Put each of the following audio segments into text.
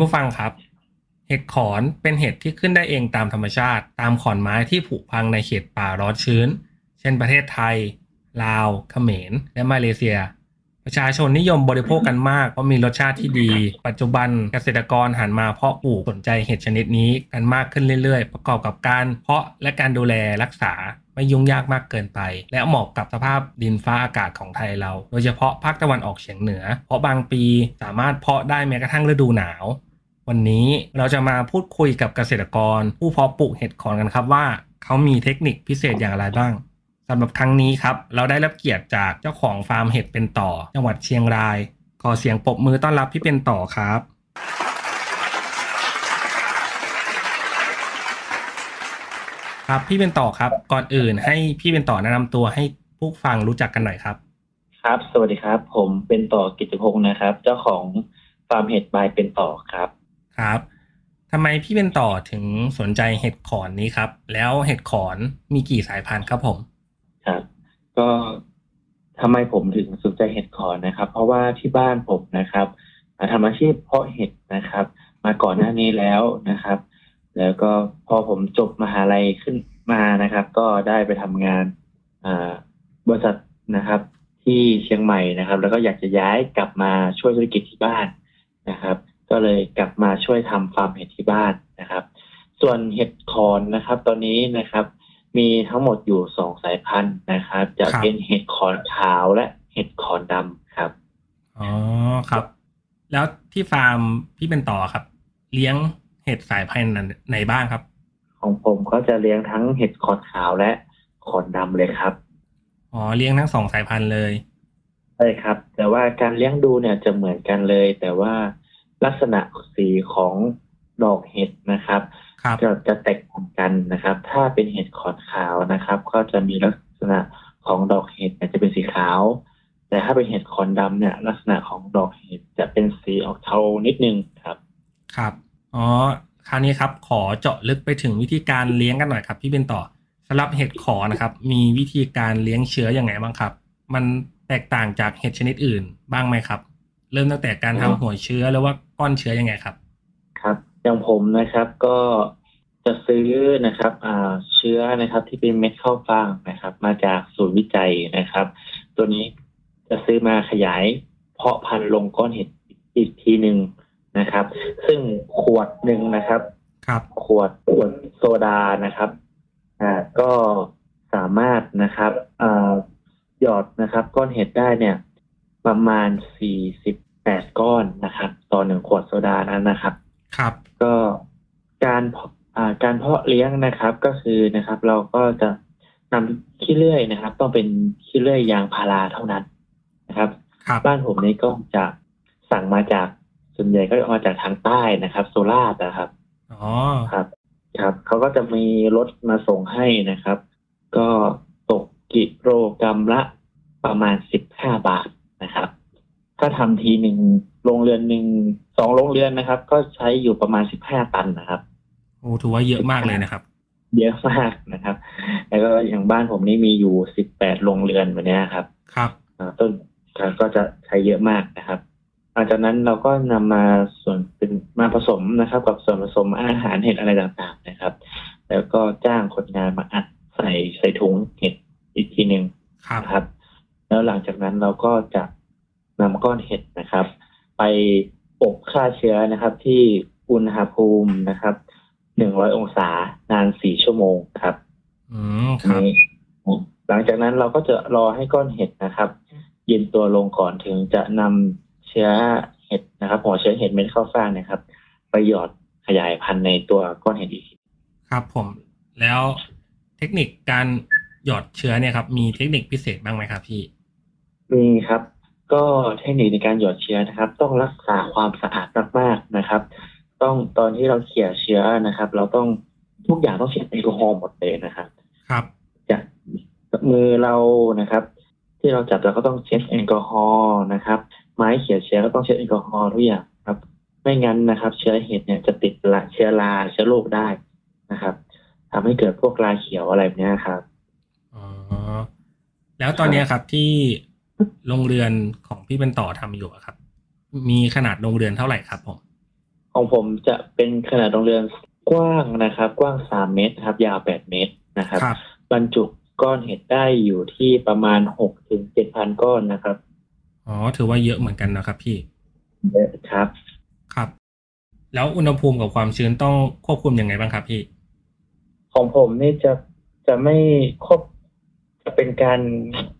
ผู้ฟังครับ เห็ดขอนเป็นเห็ดที่ขึ้นได้เองตามธรรมชาติ ตามขอนไม้ที่ผุพังในเขตป่าร้อนชื้น เช่นประเทศไทย ลาว เขมร และมาเลเซีย ประชาชนนิยมบริโภคกันมากเพราะมีรสชาติที่ดี ปัจจุบันเกษตรกรหันมาเพาะปลูกสนใจเห็ดชนิดนี้กันมากขึ้นเรื่อยๆ ประกอบกับการเพาะและการดูแลรักษาไม่ยุ่งยากมากเกินไป และเหมาะกับสภาพดินฟ้าอากาศของไทยเรา โดยเฉพาะภาคตะวันออกเฉียงเหนือ เพราะบางปีสามารถเพาะได้แม้กระทั่งฤดูหนาว วันนี้เราจะมาพูดคุยกับเกษตรกร ผู้เพาะปลูกเห็ดขอนกันครับว่า เขามีเทคนิคพิเศษอย่างไรบ้างสำหรับครั้งนี้ครับ เราได้รับเกียรติจากเจ้าของฟาร์มเห็ดเป็นต่อ จังหวัดเชียงราย ขอเสียงปรบมือต้อนรับพี่เป็นต่อครับ ครับพี่เป็นต่อครับ ก่อนอื่นให้พี่เป็นต่อแนะนำตัวให้ผู้ฟังรู้จักกันหน่อยครับ ครับ สวัสดีครับ ผมเป็นต่อกิจพงศ์นะครับ เจ้าของฟาร์มเห็ดบายเป็นต่อครับ ครับทำไมพี่เป็นต่อถึงสนใจเห็ดขอนนี้ครับ แล้วเห็ดขอนมีกี่สายพันธุ์ครับผมครับก็ทำไมผมถึงสนใจเห็ดขอนนะครับ เพราะว่าที่บ้านผมนะครับอาทำอาชีพเพาะเห็ดนะครับ มาก่อนหน้านี้แล้วนะครับ แล้วก็พอผมจบมหาลัยขึ้นมานะครับ ก็ได้ไปทำงานบริษัทนะครับ ที่เชียงใหม่นะครับ แล้วก็อยากจะย้ายกลับมาช่วยธุรกิจที่บ้านนะครับ ก็เลยกลับมาช่วยทำฟาร์มเห็ดที่บ้านนะครับ ส่วนเห็ดคอนนะครับ ตอนนี้นะครับ มีทั้งหมดอยู่สองสายพันธุ์นะครับ จะครับเป็นเห็ดขอนขาวและเห็ดขอนดำครับอ๋อครับ แล้วที่ฟาร์มพี่เป็นต่อครับ เลี้ยงเห็ดสายพันธุ์ไหนบ้างครับ ของผมก็จะเลี้ยงทั้งเห็ดขอนขาวและขอนดำเลยครับอ๋อเลี้ยงทั้งสองสายพันธุ์เลยใช่ครับ แต่ว่าการเลี้ยงดูเนี่ยจะเหมือนกันเลย แต่ว่า ลักษณะสีของดอกเห็ดนะครับครับจะจะแตกต่างกันนะครับ ถ้าเป็นเห็ดขอนขาวนะครับ ก็จะมีลักษณะของดอกเห็ดเนี่ยจะเป็นสีขาว แต่ถ้าเป็นเห็ดขอนดำเนี่ย ลักษณะของดอกเห็ดจะเป็นสีออกเทานิดนึงครับ ครับอ๋อคราวนี้ครับ ขอเจาะลึกไปถึงวิธีการเลี้ยงกันหน่อยครับ พี่เป็นต่อสำหรับเห็ดขอนะครับ มีวิธีการเลี้ยงเชื้ออย่างไงบ้างครับ มันแตกต่างจากเห็ดชนิดอื่นบ้างไหมครับ เริ่มตั้งแต่การทำอ๋อหัวเชื้อหรือว่าก้อนเชื้อยังไงครับ ครับ อย่างผมนะครับก็จะซื้อนะครับอ่าเชื้อนะครับที่เป็นเม็ดข้าวฟ่างนะครับ มาจากศูนย์วิจัยนะครับ ตัวนี้จะซื้อมาขยายเพาะพันธุ์ลงก้อนเห็ดอีกทีหนึ่งนะครับ ซึ่งขวดหนึ่งนะครับ ครับ ขวดขวดโซดานะครับอ่าก็สามารถนะครับอ่าหยอดนะครับ ก้อนเห็ดได้เนี่ย ประมาณ 48 ก้อนนะครับ ต่อหนึ่งขวดโซดานั้นนะครับ ครับ ก็การเพาะอ่าการเพาะเลี้ยงนะครับก็คือนะครับ เราก็จะนำขี้เลื่อยนะครับ ต้องเป็นขี้เลื่อยยางพาราเท่านั้นนะครับครับบ้านผมนี่ก็จะสั่งมาจากส่วนใหญ่ก็มาจากทางใต้นะครับ โซราษฎร์นะครับอ๋อครับ ครับเขาก็จะมีรถมาส่งให้นะครับ ก็ตกกิโลกรัมละประมาณสิบห้าบาท นะครับถ้าทำทีหนึ่งโรงเรือนหนึ่งสองโรงเรือนนะครับ ก็ใช้อยู่ประมาณสิบห้าตันนะครับโอ้ถือว่าเยอะมากเลยนะครับ เยอะมากนะครับ แล้วก็อย่างบ้านผมนี่มีอยู่สิบแปดโรงเรือนแบบเนี้ยครับ ครับอ่าต้นก็จะใช้เยอะมากนะครับหลังจากนั้นเราก็นำมาส่วนเป็นมาผสมนะครับ กับส่วนผสมอาหารเห็ดอะไรต่างๆนะครับ แล้วก็จ้างคนงานมาอัดใส่ใส่ถุงเห็ดอีกทีหนึ่งครับนะครับ แล้วหลังจากนั้นเราก็จะนำก้อนเห็ดนะครับ ไปอบฆ่าเชื้อนะครับ ที่อุณหภูมินะครับหนึ่งร้อยองศานานสี่ชั่วโมงครับ อืมครับนี้หลังจากนั้นเราก็จะรอให้ก้อนเห็ดนะครับเย็นตัวลงก่อนถึงจะนำเชื้อเห็ดนะครับหัวเชื้อเห็ดเม็ดข้าวฟ่างนะครับ ไปหยอดขยายพันธุ์ในตัวก้อนเห็ดอีกทีครับผมแล้วเทคนิคการหยอดเชื้อเนี่ยครับ มีเทคนิคพิเศษบ้างไหมครับพี่ มีครับ ก็เทคนิคในการหยอดเชื้อนะครับ ต้องรักษาความสะอาดมากๆนะครับ ต้องตอนที่เราเขี่ยเชื้อนะครับ เราต้องทุกอย่างต้องเช็ดแอลกอฮอล์หมดเลยนะครับ ครับจากมือเรานะครับ ที่เราจับเราก็ต้องเช็ดแอลกอฮอล์นะครับ ไม้เขี่ยเชื้อก็ต้องเช็ดแอลกอฮอล์ทุกอย่างครับ ไม่งั้นนะครับ เชื้อเห็ดเนี่ยจะติดละเชื้อราเชื้อโรคได้นะครับทำให้เกิดพวกราเขียวอะไรแบบเนี้ยครับอ๋อแล้วตอนเนี้ยครับที่ โรงเรือนของพี่เป็นต่อทำอยู่อะครับ มีขนาดโรงเรือนเท่าไหร่ครับผมของผมจะเป็นขนาดโรงเรือนกว้างนะครับ กว้างสามเมตรครับ ยาวแปดเมตรนะครับครับบรรจุก้อนเห็ดได้อยู่ที่ประมาณหกถึงเจ็ดพันก้อนนะครับอ๋อถือว่าเยอะเหมือนกันนะครับ พี่เยอะครับครับ แล้วอุณหภูมิกับความชื้นต้องควบคุมยังไงบ้างครับพี่ ของผมนี่จะจะไม่ควบจะเป็นการ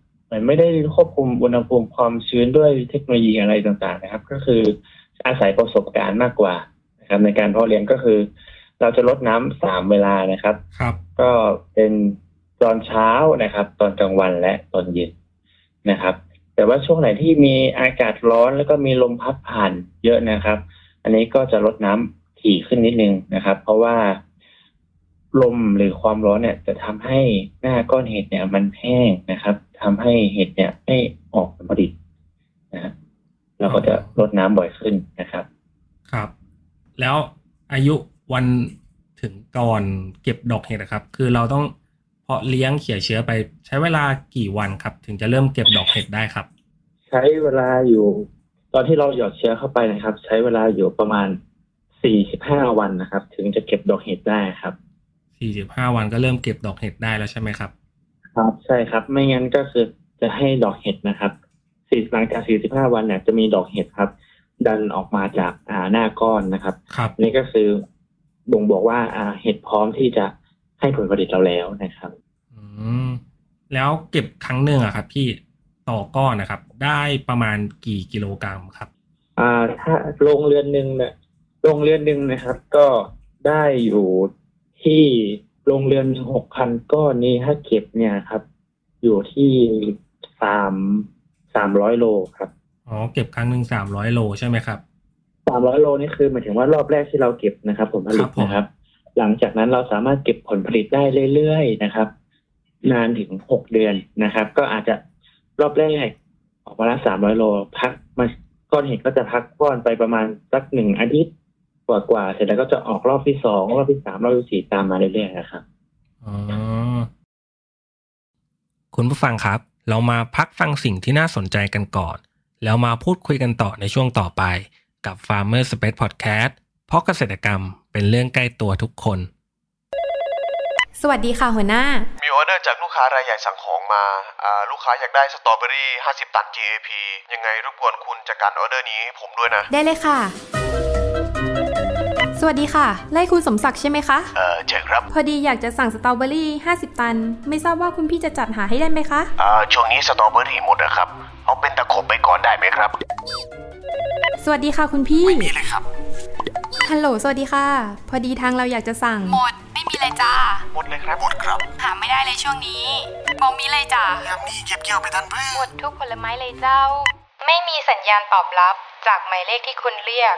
เห มือนไม่ได้ควบคุมอุณหภูมิความชื้นด้วยเทคโนโลยีอะไรต่างๆนะครับ ก็คืออาศัยประสบการณ์มากกว่านะครับ ในการเพาะเลี้ยงก็คือ เราจะลดน้ำสามเวลานะครับ ครับ ก็เป็นตอนเช้านะครับ ตอนกลางวันและตอนเย็นนะครับ แต่ว่าช่วงไหนที่มีอากาศร้อนแล้วก็มีลมพัดผ่านเยอะนะครับ อันนี้ก็จะลดน้ำถี่ขึ้นนิดนึงนะครับ เพราะว่าลมหรือความร้อนเนี่ย จะทำให้หน้าก้อนเห็ดเนี่ย มันแห้งนะครับ ทำให้เห็ดเนี่ยไม่ออกผลผลิตนะครับเราก็จะลดน้ำบ่อยขึ้นนะครับ ครับ แล้วอายุวันถึงก่อนเก็บดอกเห็ดนะครับ คือเราต้องเพาะเลี้ยงเขี่ยเชื้อไปใช้เวลากี่วันครับ ถึงจะเริ่มเก็บดอกเห็ดได้ครับ ใช้เวลาอยู่ ตอนที่เราหยอดเชื้อเข้าไปนะครับ ใช้เวลาอยู่ประมาณสี่สิบห้าวันนะครับ ถึงจะเก็บดอกเห็ดได้ครับ45วันก็เริ่มเก็บดอกเห็ดได้แล้วใช่ไหมครับ ครับใช่ครับ ไม่งั้นก็คือจะให้ดอกเห็ดนะครับสี่หลังจากสี่สิบห้าวันเนี่ยจะมีดอกเห็ดครับ ดันออกมาจากอ่าหน้าก้อนนะครับครับนี่ก็คือบ่งบอกว่าอ่าเห็ดพร้อมที่จะให้ผลผลิตเราแล้วนะครับ อืมแล้วเก็บครั้งหนึ่งอะครับ พี่ต่อก้อนนะครับ ได้ประมาณกี่กิโลกรัมครับ อ่า ถ้าโรงเรือนหนึ่งเนี่ยโรงเรือนหนึ่งนะครับ ก็ได้อยู่ที่ โรงเรือนหกพันก้อนนี้ถ้าเก็บเนี่ยครับ อยู่ที่สามสามร้อยโลครับอ๋อเก็บครั้งหนึ่ง300โลใช่ไหมครับสามร้อยโลนี่คือหมายถึงว่ารอบแรกที่เราเก็บนะครับ ผลผลิครัตบผมนะครับ หลังจากนั้นเราสามารถเก็บผลผลิตได้เรื่อยๆนะครับ นานถึงหกเดือนนะครับ ก็อาจจะรอบแรกออกมาละสามร้อยโลพักมาก้อนเห็ดก็จะพักก้อนไปประมาณสักหนึ่งอาทิตย์ กว่าๆเสร็จแล้วก็จะออกรอบที่สองรอบที่สามรอบที่สี่ตามมาเรื่อยๆนะครับอ๋อคุณผู้ฟังครับ เรามาพักฟังสิ่งที่น่าสนใจกันก่อน แล้วมาพูดคุยกันต่อในช่วงต่อไปกับ Farmer Space Podcast เพราะเกษตรกรรมเป็นเรื่องใกล้ตัวทุกคน สวัสดีค่ะหัวหน้า มีออเดอร์จากลูกค้ารายใหญ่สั่งของมาอ่าลูกค้าอยากได้สตรอเบอรี่ 50 ตัน GAP ยังไงรบกวนคุณจัดการออเดอร์นี้ให้ผมด้วยนะ ได้เลยค่ะ สวัสดีค่ะ ไร่คุณสมศักดิ์ใช่ไหมคะ เออเชิญครับ พอดีอยากจะสั่งสตรอเบอรี่ 50 ตัน ไม่ทราบว่าคุณพี่จะจัดหาให้ได้ไหมคะ อ่าช่วงนี้สตรอเบอรี่หมดนะครับ เอาเป็นตะขบไปก่อนได้ไหมครับ สวัสดีค่ะคุณพี่มีเลยครับ ฮัลโหล สวัสดีค่ะ พอดีทางเราอยากจะสั่ง หมด ไม่มีเลยจ้า หมดเลยครับ หมดครับหาไม่ได้เลยช่วงนี้บ่มีเลยจ้ายามนี้เก็บเกี่ยวไปทันเพื่อหมดทุกผลไม้เลยเจ้า ไม่มีสัญญาณตอบรับจากหมายเลขที่คุณเรียก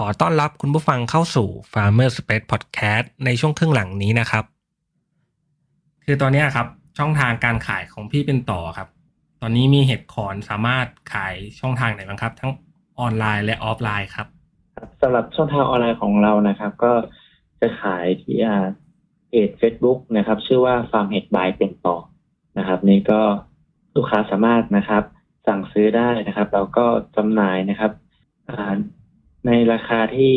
ขอต้อนรับคุณผู้ฟังเข้าสู่ Farmer Space Podcast ในช่วงครึ่งหลังนี้นะครับ คือตอนนี้ครับช่องทางการขายของพี่เป็นต่อครับ ตอนนี้มีเห็ดขอนสามารถขายช่องทางไหนบ้างครับ ทั้งออนไลน์และออฟไลน์ครับสำหรับช่องทางออนไลน์ของเรานะครับ ก็จะขายที่เพจ Facebook นะครับ ชื่อว่าฟาร์มเห็ด by เป็นต่อนะครับ นี่ก็ลูกค้าสามารถนะครับ สั่งซื้อได้นะครับแล้วก็จำหน่ายนะครับ ในราคาที่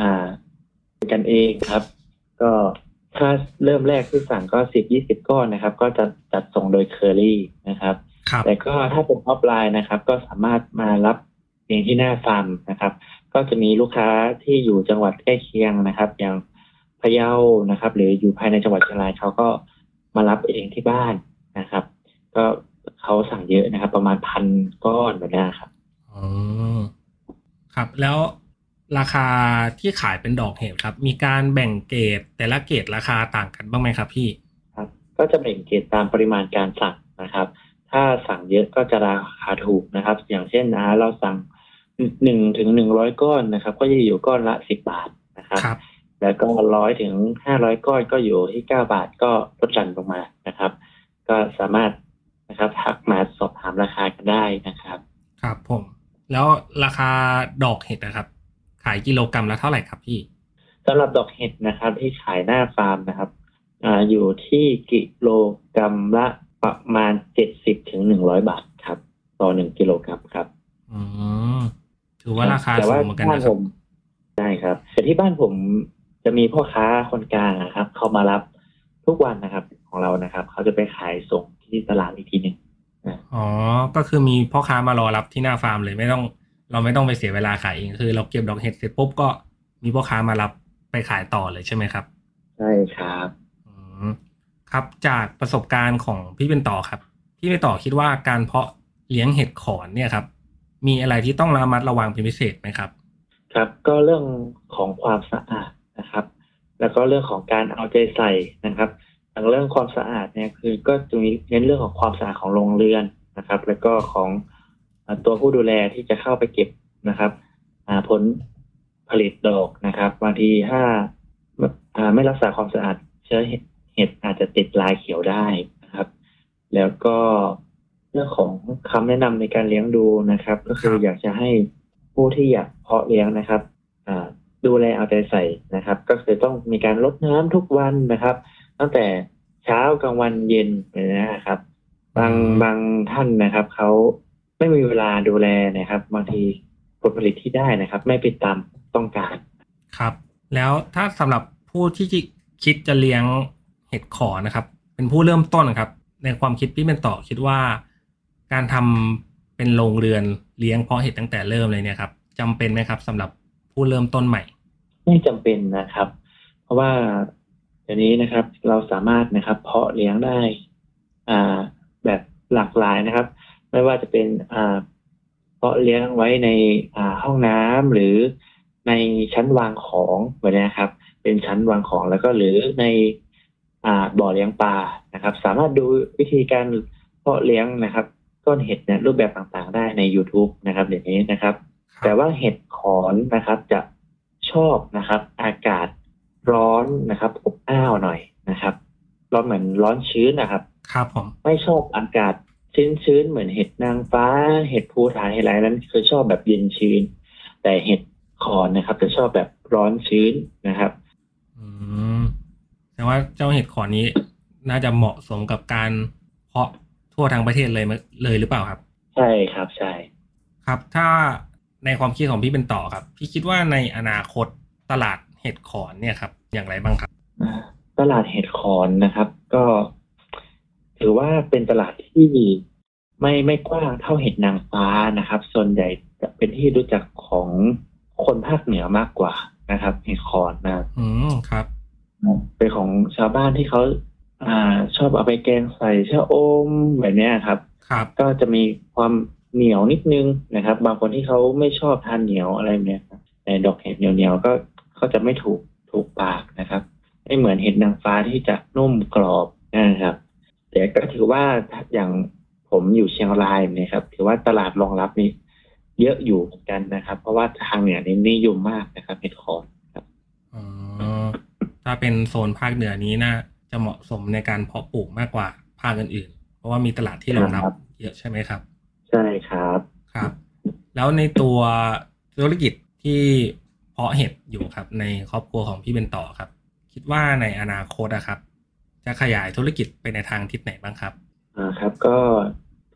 อ่ากันเองครับ ก็ถ้าเริ่มแรกที่สั่งก็สิบยี่สิบก้อนนะครับ ก็จะจัดส่งโดยเคอรี่นะครับครับแต่ก็ถ้าเป็นออฟไลน์นะครับ ก็สามารถมารับเองที่หน้าฟาร์มนะครับ ก็จะมีลูกค้าที่อยู่จังหวัดใกล้เคียงนะครับ อย่างพะเยานะครับ หรืออยู่ภายในจังหวัดเชียงรายเขาก็มารับเองที่บ้านนะครับ ก็เขาสั่งเยอะนะครับ ประมาณพันก้อนแบบนี้ครับอ๋อ ครับ แล้วราคาที่ขายเป็นดอกเห็ดครับ มีการแบ่งเกรดแต่ละเกรดราคาต่างกันบ้างไหมครับพี่ครับ ก็จะแบ่งเกรดตามปริมาณการสั่งนะครับ ถ้าสั่งเยอะก็จะราคาถูกนะครับ อย่างเช่นนะเราสั่งหนึ่งถึงหนึ่งร้อยก้อนนะครับ ก็จะอยู่ก้อนละสิบบาทนะครับครับแล้วก็ร้อยถึงห้าร้อยก้อนก็อยู่ที่เก้าบาทก็ลดหลั่นลงมานะครับ ก็สามารถนะครับทักมาสอบถามราคากันได้นะครับ ครับผม แล้วราคาดอกเห็ดนะครับ ขายกิโลกรรัมละเท่าไหร่ครับพี่สำหรับดอกเห็ดนะครับ ที่ขายหน้าฟาร์มนะครับอาอยู่ที่กิโลกรรัมละประมาณเจ็ดสิบถึงหนึ่งร้อยบาทครับ ต่อหนึ่งกิโลกรัมครับอืมถือว่าราคาแต่สูว่างเหมือนกันบ้านนะคผรับมใช่ครับแต่ที่บ้านผมจะมีพ่อค้าคนกลางนะครับ เขามารับทุกวันนะครับ ของเรานะครับ เขาจะไปขายส่งที่ตลาดอีกทีหนึ่ง อ๋อ ก็คือมีพ่อค้ามารอรับที่หน้าฟาร์มเลยไม่ต้อง เราไม่ต้องไปเสียเวลาขายเองคือ เราเก็บดอกเห็ดเสร็จปุ๊บก็มีพ่อค้ามารับไปขายต่อเลยใช่ไหมครับ ใช่ครับอืมครับจากประสบการณ์ของพี่เป็นต่อครับ พี่เป็นต่อคิดว่าการเพาะเลี้ยงเห็ดขอนเนี่ยครับ มีอะไรที่ต้องระมัดระวังเป็นพิเศษไหมครับ ครับ ก็เรื่องของความสะอาดนะครับ แล้วก็เรื่องของการเอาใจใส่นะครับ อย่างเรื่องความสะอาดเนี่ยคือก็จะมีเน้นเรื่องของความสะอาดของโรงเรือนนะครับ แล้วก็ของตัวผู้ดูแลที่จะเข้าไปเก็บนะครับผลผลิตดอกนะครับบางทีถ้าไม่รักษาความสะอาดเชื้อเห็ดอาจจะติดลายเขียวได้นะครับ แล้วก็เรื่องของคำแนะนำในการเลี้ยงดูนะครับ ก็คืออยากจะให้ผู้ที่อยากเพาะเลี้ยงนะครับดูแลเอาใจใส่นะครับ ก็คือต้องมีการรดน้ำทุกวันนะครับ ตั้งแต่เช้ากลางวันเย็นอย่างเงี้ยนะครับ บางบางท่านนะครับเขาไม่มีเวลาดูแลนะครับ บางทีผลผลิตที่ได้นะครับ ไม่เป็นตามต้องการครับ แล้วถ้าสำหรับผู้ที่คิดจะเลี้ยงเห็ดขอนะครับ เป็นผู้เริ่มต้นนะครับ ในความคิดพี่เป็นต่อคิดว่า การทำเป็นโรงเรือนเลี้ยงเพาะเห็ดตั้งแต่เริ่มเลยเนี่ยครับจำเป็นไหมครับสำหรับผู้เริ่มต้นใหม่ ไม่จำเป็นนะครับ เพราะว่า เดี๋ยวนี้นะครับ เราสามารถนะครับ เพาะเลี้ยงได้อ่าแบบหลากหลายนะครับ ไม่ว่าจะเป็นอ่าเพาะเลี้ยงไว้ในอ่าห้องน้ำหรือในชั้นวางของแบบนี้นะครับ เป็นชั้นวางของแล้วก็หรือในอ่าบ่อเลี้ยงปลานะครับ สามารถดูวิธีการเพาะเลี้ยงนะครับ ต้นเห็ดเนี่ยรูปแบบต่างๆ ได้ใน YouTube นะครับเดี๋ยวนี้นะครับ แต่ว่าเห็ดขอนนะครับจะชอบนะครับ อากาศ ร้อนนะครับอบอ้าวหน่อยนะครับร้อนเหมือนร้อนชื้นนะครับ ครับผมไม่ชอบอากาศชื้นชื้นๆเหมือนเห็ดนางฟ้า เห็ดภูฐานเห็ดอะไรนั้นคือชอบแบบเย็นชื้น แต่เห็ดขอนนะครับ จะชอบแบบร้อนชื้นนะครับ อืมแต่ว่าเจ้าเห็ดขอนี้ น่าจะเหมาะสมกับการเพาะทั่วทั้งประเทศเลยมั้ยเลยหรือเปล่าครับ ใช่ครับใช่ครับ ถ้าในความคิดของพี่เป็นต่อครับ พี่คิดว่าในอนาคตตลาด เห็ดขอนเนี่ยครับ อย่างไรบ้างครับอ่าตลาดเห็ดขอนนะครับ ก็ ถือว่าเป็นตลาดที่ไม่ไม่กว้างเท่าเห็ดนางฟ้านะครับ ส่วนใหญ่จะเป็นที่รู้จักของคนภาคเหนือมากกว่านะครับ เห็ดขอนนะครับอืมครับเป็นของชาวบ้านที่เขาอ่า ชอบเอาไปแกงใส่ชะอมแบบเนี้ยครับ ครับ ก็จะมีความเหนียวนิดนึงนะครับ บางคนที่เขาไม่ชอบทานเหนียวอะไรเนี่ยครับแต่ดอกเห็ดเหนียวๆก็ เขาจะไม่ถูกถูกปากนะครับไม่เหมือนเห็ดนางฟ้าที่จะนุ่มกรอบนะครับ แต่ก็ถือว่าอย่างผมอยู่เชียงรายเนี่ยครับ ถือว่าตลาดรองรับนี้เยอะอยู่เหมือนกันนะครับ เพราะว่าทางเหนือนี่นิยมมากนะครับเห็ดขอนครับอ๋อถ้าเป็นโซนภาคเหนือนี้น่าจะเหมาะสมในการเพาะปลูกมากกว่าภาคอื่นๆ เพราะว่ามีตลาดที่รองรับครับเยอะใช่ไหมครับ ใช่ครับครับ แล้วในตัวธุรกิจที่ เพาะเห็ดอยู่ครับในครอบครัวของพี่เป็นต่อครับ คิดว่าในอนาคตอะครับ จะขยายธุรกิจไปในทางทิศไหนบ้างครับอ่าครับก็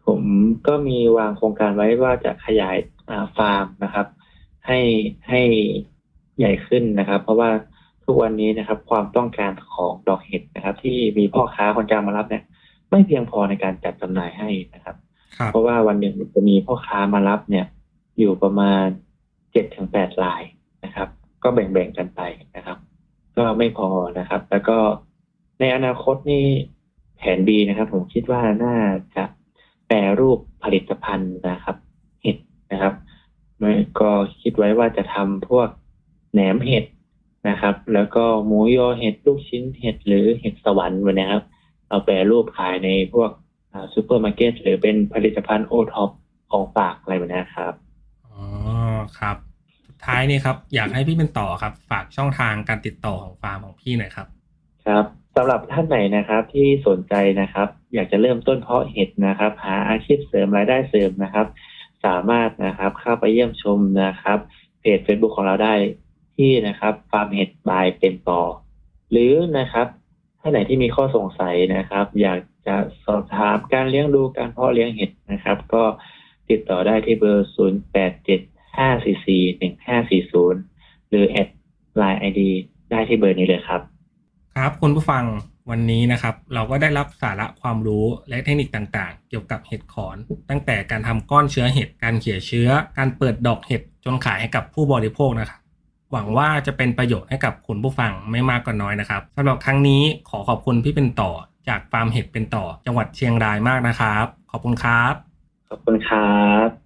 ทผมก็มีวางโครงการไว้ว่าจะขยายอ่าฟาร์มนะครับ ให้ให้ใหญ่ขึ้นนะครับ เพราะว่าทุกวันนี้นะครับ ความต้องการของดอกเห็ดนะครับ ที่มีพ่อค้าคนกลางมารับเนี่ย ไม่เพียงพอในการจัดจำหน่ายให้นะครับครับ เพราะว่าวันหนึ่งจะมีพ่อค้ามารับเนี่ย อยู่ประมาณเจ็ดถึงแปดรายนะครับ ก็แบ่งๆกันไปนะครับ ก็ไม่พอนะครับ แล้วก็ในอนาคตนี่แผน B นะครับ ผมคิดว่าน่าจะแปรรูปผลิตภัณฑ์นะครับเห็ดนะครับก็คิดไว้ว่าจะทำพวกแหนมเห็ดนะครับ แล้วก็หมูยอเห็ดลูกชิ้นเห็ดหรือเห็ดสวรรค์นะครับ เอาแปรรูปขายในพวกซูเปอร์มาร์เก็ตหรือเป็นผลิตภัณฑ์โอท็อปของฝากอะไรแบบนี้ครับอ๋อครับ ท้ายนี่ครับอยากให้พี่เป็นต่อครับ ฝากช่องทางการติดต่อของฟาร์มของพี่หน่อยครับ ครับสำหรับท่านไหนนะครับที่สนใจนะครับ อยากจะเริ่มต้นเพาะเห็ดนะครับ หาอาชีพเสริมรายได้เสริมนะครับ สามารถนะครับเข้าไปเยี่ยมชมนะครับ เพจ Facebook ของเราได้ที่นะครับฟาร์มเห็ดบายเป็นต่อ หรือนะครับท่านไหนที่มีข้อสงสัยนะครับ อยากจะสอบถามการเลี้ยงดูการเพาะเลี้ยงเห็ดนะครับ ก็ติดต่อได้ที่เบอร์ 0 8 7 5 4 4 1 5 4 0 หรือแอดไลน์ไอดีได้ที่เบอร์นี้เลยครับ ครับคุณผู้ฟังวันนี้นะครับ เราก็ได้รับสาระความรู้และเทคนิคต่างๆ เกี่ยวกับเห็ดขอน ตั้งแต่การทำก้อนเชื้อเห็ดการเขี่ยเชื้อ การเปิดดอกเห็ดจนขายให้กับผู้บริโภคนะครับหวังว่าจะเป็นประโยชน์ให้กับคุณผู้ฟังไม่มากก็น้อยนะครับสำหรับครั้งนี้ขอขอบคุณพี่เป็นต่อจากฟาร์มเห็ดเป็นต่อ จังหวัดเชียงรายมากนะครับ ขอบคุณครับ ขอบคุณครับ